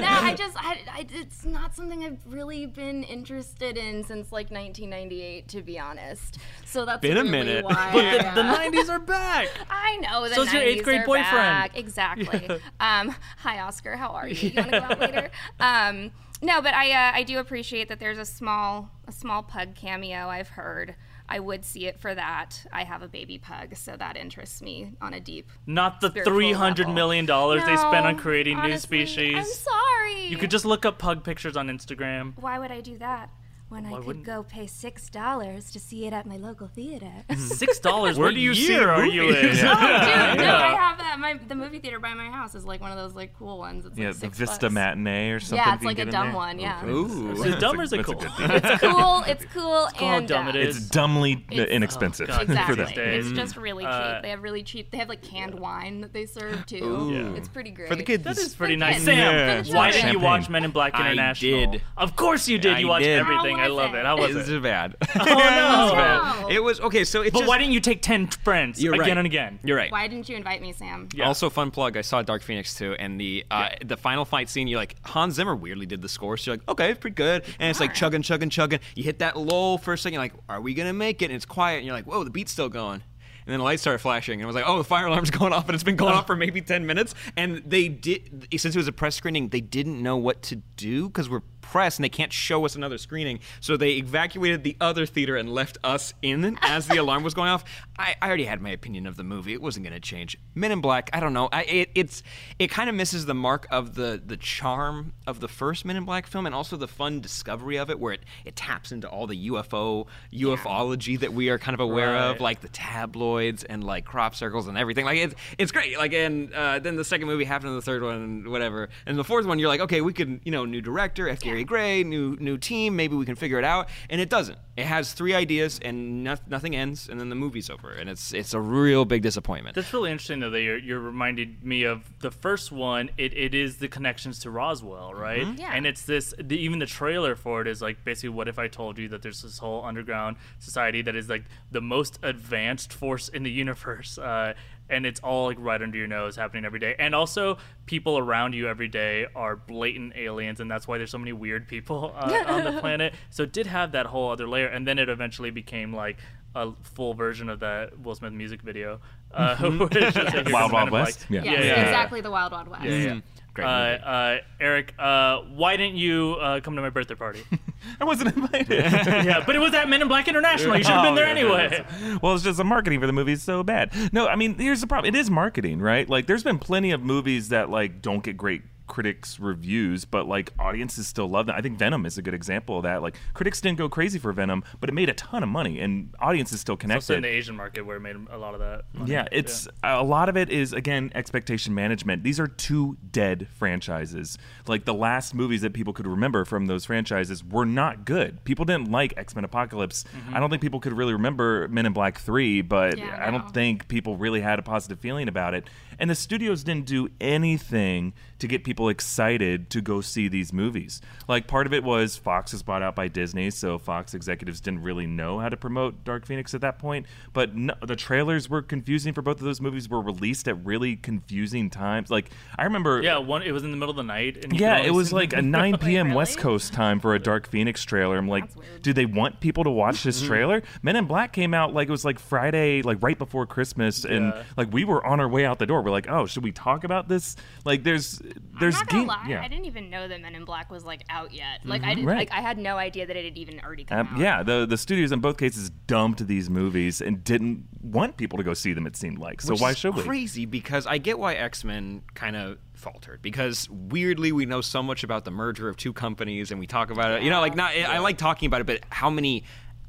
no, I just, I, I, it's not something I've really been interested in since like 1998, to be honest. So that's Been a minute. Why, But the, the 90s are back. I know the So is your eighth 90s grade are boyfriend. back. Exactly. Um, hi, Oscar. How are you? You want to go out later? Um, no, but I uh, I do appreciate that there's a small a small pug cameo. I've heard. I would see it for that. I have a baby pug, so that interests me on a deep. Not the three hundred million three hundred level. million dollars they spent on No, creating new species. I'm sorry. You could just look up pug pictures on Instagram. Why would I do that? when I could wouldn't- go pay six dollars to see it at my local theater. Six dollars. Where do you see year are you in? movies? Dude, no, I have that. My the movie theater by my house is like one of those like cool ones. It's Yeah, like the Vista bucks. matinee or something. Yeah, it's like a dumb there? one. Yeah, Ooh. Is it dumb or is it That's a cool? it's cool. It's cool call and it dumb it uh. It's dumbly It's- inexpensive Oh, God. Exactly. for them. days. It's just really cheap. Uh, they have really cheap. They have like canned wine that they serve too. Ooh. It's pretty great. For the kids. That is pretty nice. Sam, Yeah. Why didn't you watch Men in Black International? I International? did. Of course you did. You watched everything. I love it? it. How was It was it? bad. Oh no. It was okay. So it's But why didn't you take ten friends You're again and again? You're right. Why didn't you invite me, Sam? Yeah. Also, fun plug. I saw Dark Phoenix too, and the uh, the final fight scene. You're like Hans Zimmer weirdly did the score. So you're like, okay, it's pretty good. And it's like chugging, chugging, chugging. You hit that lull for a second. You're like, are we gonna make it? And it's quiet. And you're like, whoa, the beat's still going. And then the lights started flashing, and I was like, "Oh, the fire alarm's going off!" And it's been going off for maybe ten minutes. And they did, since it was a press screening, they didn't know what to do because we're press and they can't show us another screening. So they evacuated the other theater and left us in as the alarm was going off. I, I already had my opinion of the movie. It wasn't going to change. Men in Black. I don't know. I, it, it's it kind of misses the mark of the the charm of the first Men in Black film and also the fun discovery of it, where it it taps into all the UFO ufology that we are kind of aware Right. of, like the tabloids and like crop circles and everything. Like it's it's great. Like and uh, then the second movie happened, and the third one, and whatever. And the fourth one, you're like, okay, we could, you know, new director, F. Gary Gray, new new team, maybe we can figure it out. And it doesn't. It has three ideas, and no- nothing ends, and then the movie's over, and it's it's a real big disappointment. That's really interesting though that you're, you're reminded me of the first one. It, it is the connections to Roswell, right? Yeah. And it's this. The, even the trailer for it is like basically, what if I told you that there's this whole underground society that is like the most advanced force in the universe, uh, and it's all like right under your nose, happening every day. And also, people around you every day are blatant aliens, and that's why there's so many weird people uh, on the planet. So it did have that whole other layer, and then it eventually became like a full version of that Will Smith music video. Uh, which is like, Wild Wild. West? Yeah. Yeah, Yeah, yeah, yeah. exactly the Wild Wild West. Yeah, yeah. Great Uh, movie. uh, Eric, uh, why didn't you uh, come to my birthday party? I wasn't invited. yeah, but it was at Men in Black International. You should have been Oh, there yeah, anyway. that's- Well, it's just the marketing for the movie is so bad. No, I mean, here's the problem. It is marketing, right? Like, there's been plenty of movies that like don't get great critics reviews but like audiences still love them i think venom is a good example of that like critics didn't go crazy for venom but it made a ton of money and audiences still Also connected in the Asian market where it made a lot of that. money. yeah, it's a lot of it is again expectation management. These are two dead franchises. Like the last movies that people could remember from those franchises were not good. People didn't like X Men Apocalypse. Mm-hmm. I don't think people could really remember Men in Black Three, but Yeah, I no. don't think people really had a positive feeling about it. And the studios didn't do anything to get people excited to go see these movies. Like part of it was Fox was bought out by Disney, so Fox executives didn't really know how to promote Dark Phoenix at that point. But no, the trailers were confusing for both of those movies. Were released at really confusing times. Like I remember, Yeah, one. It was in the middle of the night. And yeah, it was like a 9 p.m. really? West Coast time for a Dark Phoenix trailer. I'm like, do they want people to watch this mm-hmm. trailer? Men in Black came out like it was like Friday, like right before Christmas, and Yeah. like we were on our way out the door. We're like, oh, should we talk about this? Like, there's there's I'm not gonna game- lie, yeah. I didn't even know that Men in Black was like out yet. Like I didn't, Mm-hmm. Right. like I had no idea that it had even already come Um, out. yeah, the the studios in both cases dumped these movies and didn't want people to go see them. It seemed like. So Which why is should we? Crazy because I get why X Men kind of faltered because weirdly we know so much about the merger of two companies and we talk about it. You know, like not. I like talking about it, but how many.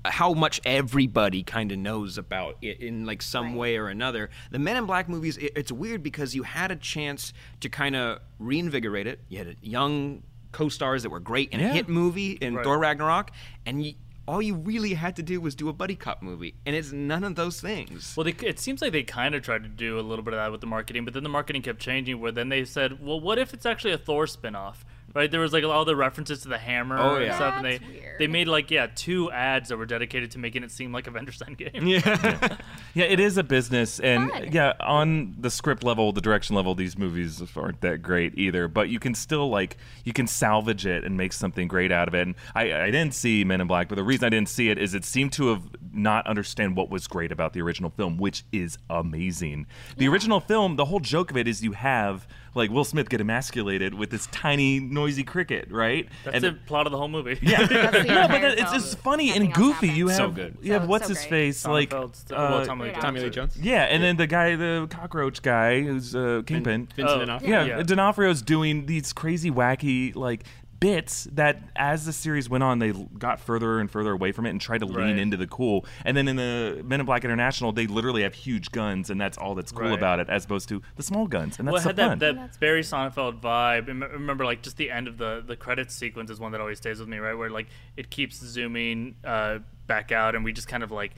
How much everybody kind of knows about it in like some Right. way or another. The Men in Black movies, it, it's weird because you had a chance to kind of reinvigorate it. You had young co-stars that were great in a hit movie in Right. Thor Ragnarok, and you, all you really had to do was do a buddy cop movie, and it's none of those things. Well, they, it seems like they kind of tried to do a little bit of that with the marketing, but then the marketing kept changing. Where then they said, "Well, what if it's actually a Thor spinoff?" Right? There was like all the references to the hammer Oh, and yeah. stuff, and they That's weird. they made like yeah two ads that were dedicated to making it seem like a Avengers Endgame. yeah. Yeah, it is a business, and Fun. yeah, on the script level, the direction level, these movies aren't that great either. But you can still like you can salvage it and make something great out of it. And I, I didn't see Men in Black, but the reason I didn't see it is it seemed to have not understand what was great about the original film, which is amazing. The original film, the whole joke of it is you have like Will Smith get emasculated with this tiny noisy cricket, right? That's and the plot of the whole movie. Yeah, no, but entire that, it's just funny Nothing and goofy. You have So good. You have So- what's so his great. face like Sonnenfeld's- uh, well, Tommy Lee Weird Tommy Lee Jones. yeah, and then the guy, the cockroach guy, who's uh, Kingpin. Vincent Oh. D'Onofrio. yeah, Yeah. D'Onofrio's doing these crazy, wacky, like bits that as the series went on, they got further and further away from it and tried to Right. lean into the cool. And then in the Men in Black International, they literally have huge guns, and that's all that's cool Right. about it, as opposed to the small guns, and that's well, it so had fun. that, that Barry Sonnenfeld vibe. Rem- Remember, like just the end of the the credits sequence is one that always stays with me, right? Where like it keeps zooming uh, back out, and we just kind of like c-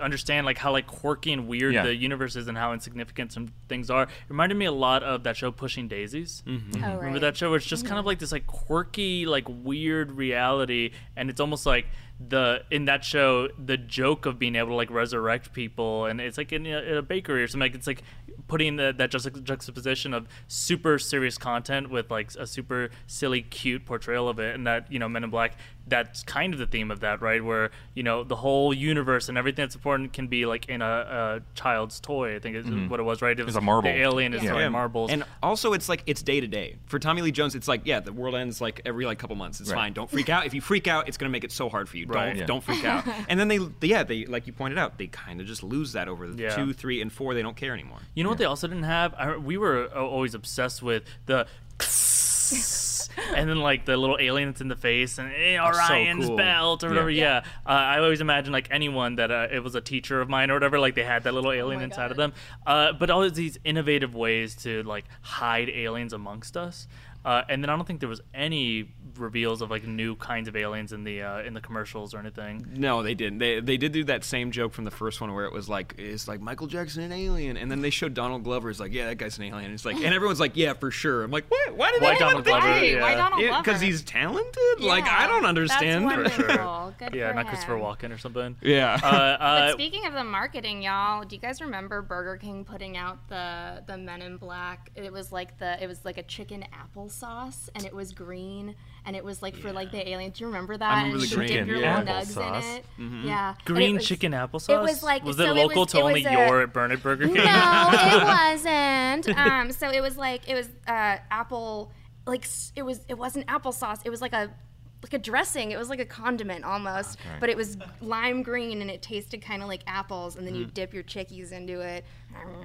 understand like how like quirky and weird Yeah. the universe is and how insignificant some things are. It reminded me a lot of that show Pushing Daisies. Mm-hmm. Oh, Remember that show where it's just kind of mm-hmm. like this like quirky, like weird reality, and it's almost like the in that show the joke of being able to like resurrect people, and it's like in a, in a bakery or something. Like it's like putting the, that just juxtaposition of super serious content with like a super silly, cute portrayal of it, and that you know Men in Black. That's kind of the theme of that, right? Where you know the whole universe and everything that's important can be like in a, a child's toy. I think is what it was, right? It was a marble. The alien is Yeah. throwing Yeah. marbles. And also, it's like it's day to day. For Tommy Lee Jones, it's like yeah, the world ends like every like couple months. It's Right. fine. Don't freak out. If you freak out, it's gonna make it so hard for you. Right. Don't Yeah. don't freak out. And then they yeah they like you pointed out they kind of just lose that over the Yeah. two, three, and four. They don't care anymore. You know what they also didn't have? I, we were uh, always obsessed with the. and then like the little alien that's in the face and eh, Orion's cool. belt or whatever. Yeah, Uh, I always imagine like anyone that uh, it was a teacher of mine or whatever. Like they had that little alien my inside of them. Uh, but all these innovative ways to like hide aliens amongst us. Uh, and then I don't think there was any reveals of like new kinds of aliens in the uh, in the commercials or anything. No, they didn't. They they did do that same joke from the first one where it was like it's like Michael Jackson an alien, and then they showed Donald Glover. It's like yeah, that guy's an alien. It's like and everyone's like yeah, for sure. I'm like what? Why did Why Donald Glover? Yeah. Why Donald Glover? because he's talented. Like I don't understand. That's For sure. wonderful. Good yeah, for not Christopher. Walken or something. Yeah. Uh, But uh, speaking of the marketing, y'all, do you guys remember Burger King putting out the the Men in Black? It was like the it was like a chicken applesauce, and it was green, and it was like for like the aliens. Do you remember that? I remember and the you green dip your yeah. little nugs Applesauce. in it. Yeah, And it green was- chicken applesauce. it was like- was so it it local was- to it only was a- your at Bernard Burger King? No, it wasn't. Um, so it was like it was uh, apple, like it was it wasn't applesauce. It was like a like a dressing. It was like a condiment almost, but it was lime green and it tasted kind of like apples. And then you dip your chickies into it.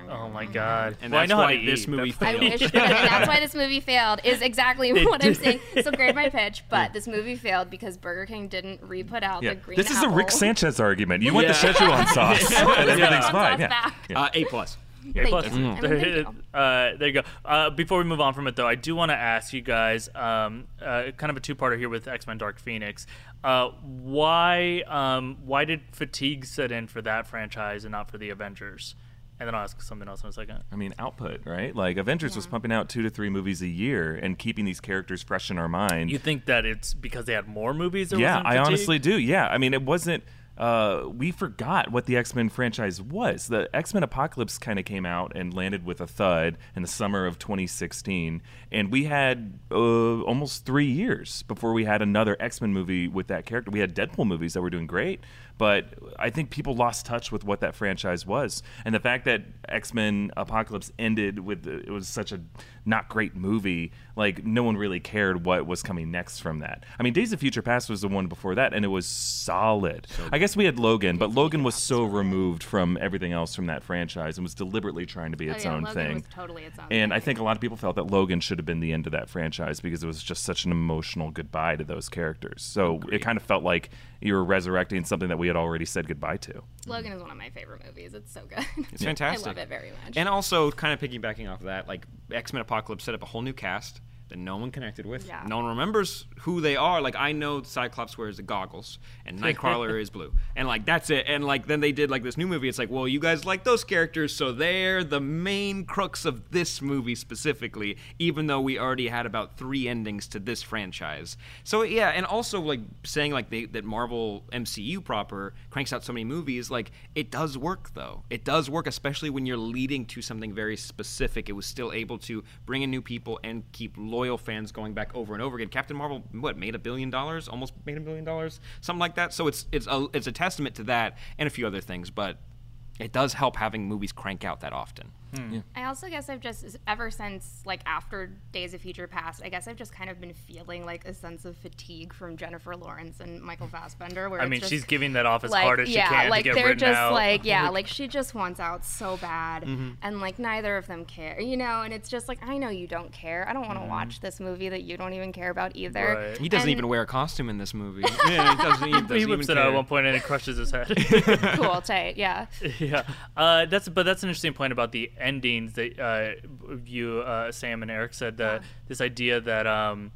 Oh my god! And well, I that's know how why to this movie That's- I failed. wish, and that's why this movie failed. Is exactly what I'm saying. So grade my pitch, but this movie failed because Burger King didn't re-put out Yeah. the green. This is a Rick. Sanchez argument. You want Yeah. the Szechuan sauce, and everything's Yeah. fine. Yeah. Yeah. Uh, A plus. Yeah, Thank plus. you. I mean, There, you. uh, there you go. Uh, before we move on from it, though, I do want to ask you guys, um, uh, kind of a two-parter here with X Men: Dark Phoenix. Uh, why, um, why did fatigue set in for that franchise and not for the Avengers? And then I'll ask something else in a second. I mean, output, right? Like Avengers was pumping out two to three movies a year and keeping these characters fresh in our mind. You think that it's because they had more movies? Yeah, I honestly do. Yeah, I mean, it wasn't. Uh, we forgot what the X Men franchise was. The X Men Apocalypse kind of came out and landed with a thud in the summer of 2016, and we had uh, almost three years before we had another X Men movie with that character. We had Deadpool movies that were doing great, but I think people lost touch with what that franchise was, and the fact that X Men Apocalypse ended with it was such a not great movie. Like no one really cared what was coming next from that. I mean, Days of Future Past was the one before that, and it was solid. I guess we had Logan, but Logan was so removed from everything else from that franchise and was deliberately trying to be Oh, its yeah, own Logan thing. was totally its own and I think a lot of people felt that Logan should have been the end of that franchise because it was just such an emotional goodbye to those characters. So it kind of felt like you were resurrecting something that we had already said goodbye to. Logan is one of my favorite movies. It's so good. It's fantastic. I love it very much. And also, kind of piggybacking off of that, like X Men Apocalypse set up a whole new cast that no one connected with. Yeah. No one remembers who they are. Like I know Cyclops wears the goggles and Nightcrawler is blue, and like that's it. And like then they did like this new movie. It's like, well, you guys like those characters, so they're the main crux of this movie specifically. Even though we already had about three endings to this franchise. So yeah, and also like saying like they, that Marvel MCU proper cranks out so many movies, like it does work though. It does work, especially when you're leading to something very specific. It was still able to bring in new people and keep loyal fans going back over and over again. Captain Marvel, what made a billion dollars? Almost made a billion dollars, something like that. So it's it's a it's a testament to that and a few other things, but it does help having movies crank out that often. Hmm. I also guess I've just ever since like after Days of Future Past, I guess I've just kind of been feeling like a sense of fatigue from Jennifer Lawrence and Michael Fassbender. Where I mean, just, she's giving that off as like, hard as she can like to get they're written just out. like yeah, mm-hmm. like she just wants out so bad, mm-hmm. and like neither of them care, you know. And it's just like I know you don't care. I don't want to mm-hmm. watch this movie that you don't even care about either. Right. He doesn't And- even wear a costume in this movie. yeah, he doesn't, he doesn't he even whips it out at one point and it crushes his head. cool, tight, yeah. yeah, uh, that's but that's an interesting point about the endings that uh, you, uh, Sam and Eric said that this idea that um,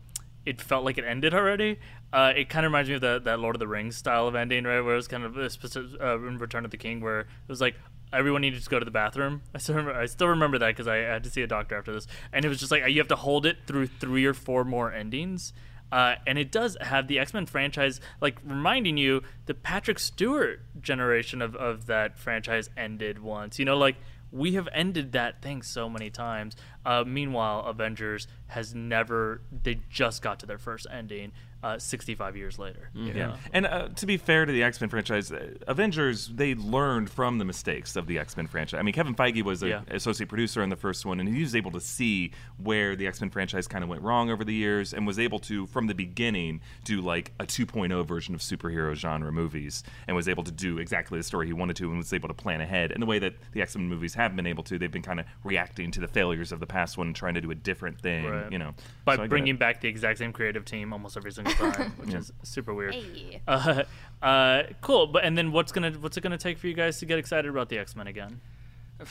it felt like it ended already. Uh, it kind of reminds me of the, that Lord of the Rings style of ending, right? Where it was kind of a specific, uh, in Return of the King, where it was like everyone needed to go to the bathroom. I still remember, I still remember that because I had to see a doctor after this, and it was just like you have to hold it through three or four more endings. Uh, and it does have the X Men franchise, like reminding you the Patrick Stewart generation of, of that franchise ended once. You know, like we have ended that thing so many times. Uh, meanwhile, Avengers has never, they just got to their first ending uh, 65 years later. you Yeah. And uh, to be fair to the X Men franchise, uh, Avengers they learned from the mistakes of the X Men franchise. I mean, Kevin Feige was an Yeah. associate producer on the first one, and he was able to see where the X Men franchise kind of went wrong over the years, and was able to, from the beginning, do like a 2.0 version of superhero genre movies, and was able to do exactly the story he wanted to, and was able to plan ahead. And the way that the X Men movies have been able to, they've been kind of reacting to the failures of the past one, and trying to do a different thing. Right. You know, By So bringing back the exact same creative team almost every single time, which is super weird. Hey. Uh, uh, cool, but and then what's gonna what's it gonna take for you guys to get excited about the X Men again?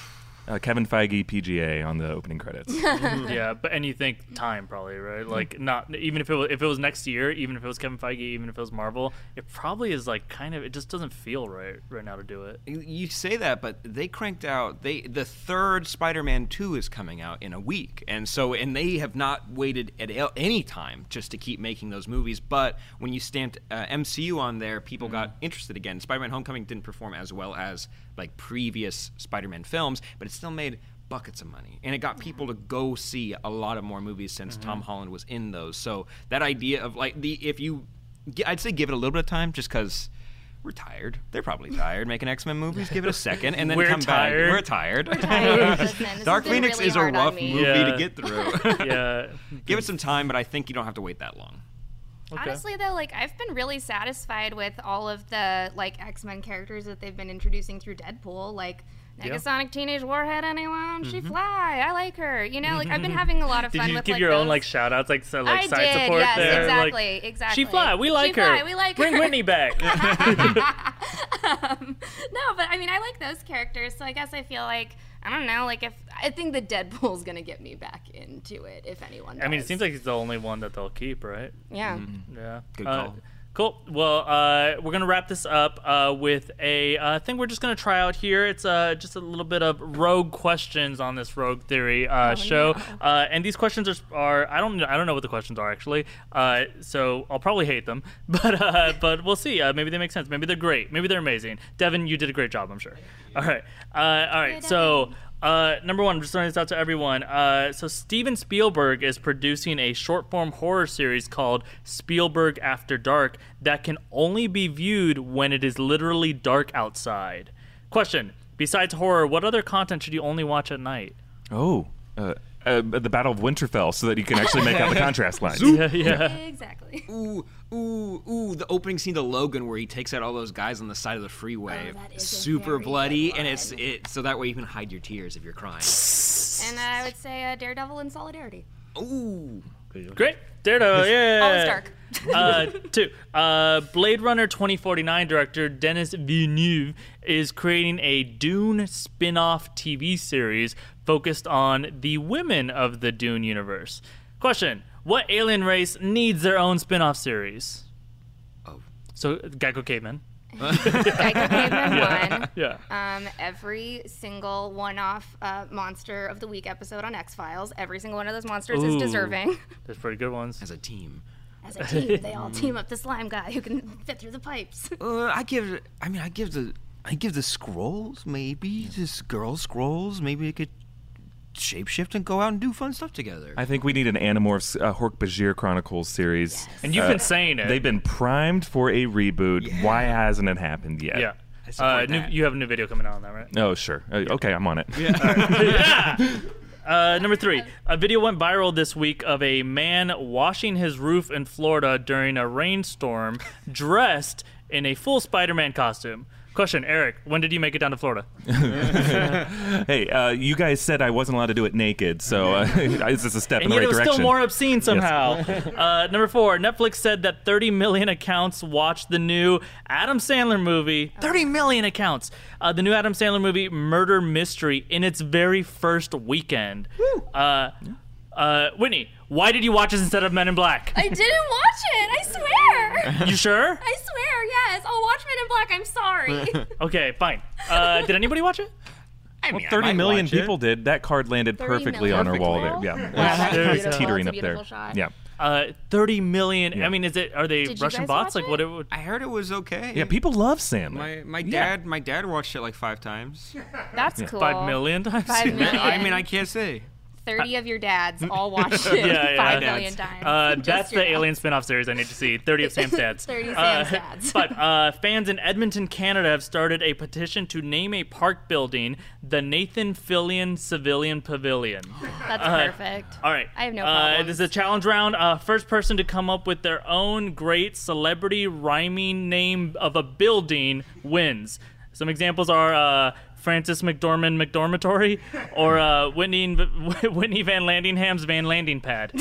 uh, Kevin Feige PGA on the opening credits. yeah, but and you think time probably right? Like not even if it was if it was next year, even if it was Kevin Feige, even if it was Marvel, it probably is like kind of it just doesn't feel right right now to do it. You say that, but they cranked out. They the third Spider-Man two is coming out in a week, and so and they have not waited at any time just to keep making those movies. But when you stamped uh, MCU on there, people got interested again. Spider-Man: Homecoming didn't perform as well as like previous Spider-Man films, but it still made buckets of money, and it got people to go see a lot of more movies since Tom mm-hmm. Holland was in those. So that idea of like the if you, I'd say give it a little bit of time, just because we're tired. They're probably tired making X Men movies. Give it a second, and then We're come tired. back. We're tired. Tired. Listen, this Dark Phoenix really is a rough movie Yeah. to get through. Yeah. Give it some time, but I think you don't have to wait that long. Okay. Honestly, though, like I've been really satisfied with all of the like X Men characters that they've been introducing through Deadpool, like. Yeah. Negasonic Teenage Warhead, anyone? She fly. I like her. You know, like I've been having a lot of fun. Did you with give like your own like shout outs like so, like I side did, support yes, there? exactly, like, exactly. She fly, we like She her. fly, we like Bring her. Whitney back. um, no, but I mean, I like those characters, so I guess I feel like I don't know, like if I think the Deadpool's gonna get me back into it, if anyone. Does. I mean, it seems like he's the only one that they'll keep, right? yeah. Yeah. Good Uh, call. Cool. Well, uh, we're gonna wrap this up uh, with a uh, thing we're just gonna try out here. It's uh, just a little bit of rogue questions on this Rogue Theory uh, Oh, show, no. uh, and these questions are, are I don't know I don't know what the questions are actually. Uh, so I'll probably hate them, but uh, but we'll see. Uh, maybe they make sense. Maybe they're great. Maybe they're amazing. Devin, you did a great job. I'm sure. All right. Uh, all right. Good, So. Uh, number one, I'm just throwing this out to everyone. Uh, so Steven Spielberg is producing a short-form horror series called Spielberg After Dark that can only be viewed when it is literally dark outside. Question: Besides horror, what other content should you only watch at night? Oh, uh, uh, the Battle of Winterfell, so that you can actually make out the contrast lines. Yeah, yeah. Exactly. Ooh, ooh, ooh! The opening scene to Logan, where he takes out all those guys on the side of the freeway, Oh, that is a super very good bloody, and it's it so that way you can hide your tears if you're crying. And I would say uh, Daredevil in Solidarity. Ooh, Great, Daredevil. Yeah. Always dark. uh, two. Uh, Blade Runner 2049 director Denis Villeneuve is creating a Dune spin off TV series focused on the women of the Dune universe. Question What alien race needs their own spin off series? Oh. So, Geico Caveman. Geico Caveman one. Yeah. Um, every single one-off uh, monster of the week episode on X Files. Every single one of those monsters is deserving. There's pretty good ones. as a team. As a team, they all team up the slime guy who can fit through the pipes. Uh, I give. it- I mean, I give the. I give the scrolls maybe this girl scrolls maybe it could shapeshift and go out and do fun stuff together. I think we need an Animorphs uh, Hork Bajir Chronicles series. And you've Uh, been saying it. They've been primed for a reboot. Why hasn't it happened yet? Yeah. Uh, new, that. you have a new video coming out on that, right? Oh, sure. Uh, okay, I'm on it. Uh, number three, a video went viral this week of a man washing his roof in Florida during a rainstorm, dressed in a full Spider-Man costume. Question, Eric, when did you make it down to Florida? hey, uh, you guys said I wasn't allowed to do it naked, so uh, this is a step And in the yet right it was direction. still more obscene somehow. uh, number four, Netflix said that 30 million accounts watched the new Adam Sandler movie. 30 million accounts. Uh, the new Adam Sandler movie, Murder Mystery, in its very first weekend. Uh, uh, Whitney, why did you watch this instead of Men in Black? I didn't watch it. I swear. You sure? I swear. Yes, I'll watch Men in Black. I'm sorry. Okay, fine. Uh, did anybody watch it? I mean, I Thirty might million watch it. people did. That card landed 30 perfectly on her wall million? there. Yeah, Wow, that's There's- beautiful. teetering That's a up there. beautiful shot. Yeah, Uh, 30 million. I mean, is it? Are they Did you Russian guys bots? watch Like what? it? It would, I heard it was okay. yeah. People love Sandler. My my Yeah. dad my dad watched it like five times. That's cool. Five million times. Five million. I mean I can't say. Thirty of your dads all watched it Yeah, yeah. five Dads. million times. Uh, that's the dads. Alien spin-off series I need to see. 30 of Sam's dads. 30 Sam's Uh, dads. but uh, fans in Edmonton, Canada have started a petition to name a park building the Nathan Fillion Civilian Pavilion. That's Uh, perfect. All right. I have no Uh, problems. this is a challenge round. Uh, first person to come up with their own great celebrity rhyming name of a building wins. Some examples are uh, Frances McDormand McDormitory or uh, Whitney Whitney Van Laningham's Van Landing Pad.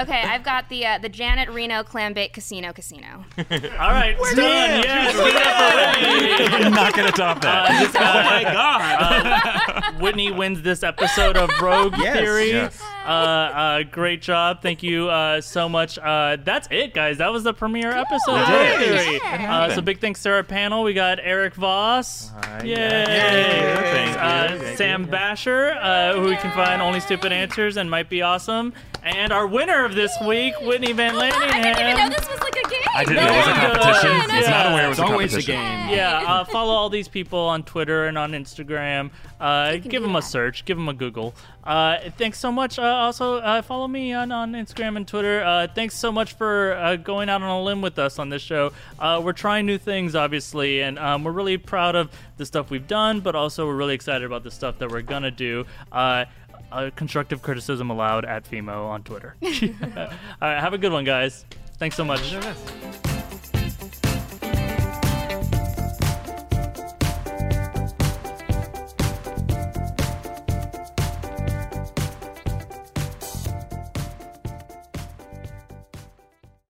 Okay, I've got the uh, the Janet Reno Clam Bake Casino Casino. All right, it's done. Yes, give it up. I'm not gonna top that. oh my god. Whitney wins this episode of Rogue Yes. Theory. Yes. Uh, uh, great job. Thank you uh, so much. Uh, that's it, guys. That was the premiere episode of Rogue. Theory. Uh, so big thanks to our panel. We got Erik Voss. Hi, Yay. yeah. Thank Uh, Sam Bashor, uh, who we can find only stupid answers and might be awesome. And our winner of this week, Whitney Van I didn't even know this was like a game. I didn't know it was a competition. Yeah. Was not aware it was It's a always a competition. game. yeah, uh, follow all these people on Twitter and on Instagram. Uh, give do them a search. Give them a Google. Uh, thanks so much. Uh, also, uh, follow me on, on Instagram and Twitter. Uh, thanks so much for uh, going out on a limb with us on this show. Uh, we're trying new things, obviously, and um, we're really proud of the stuff we've done, but also we're really excited about the stuff that we're going to do. Uh, uh, constructive criticism allowed at FEMO on Twitter. All right, have a good one, guys. Thanks so much.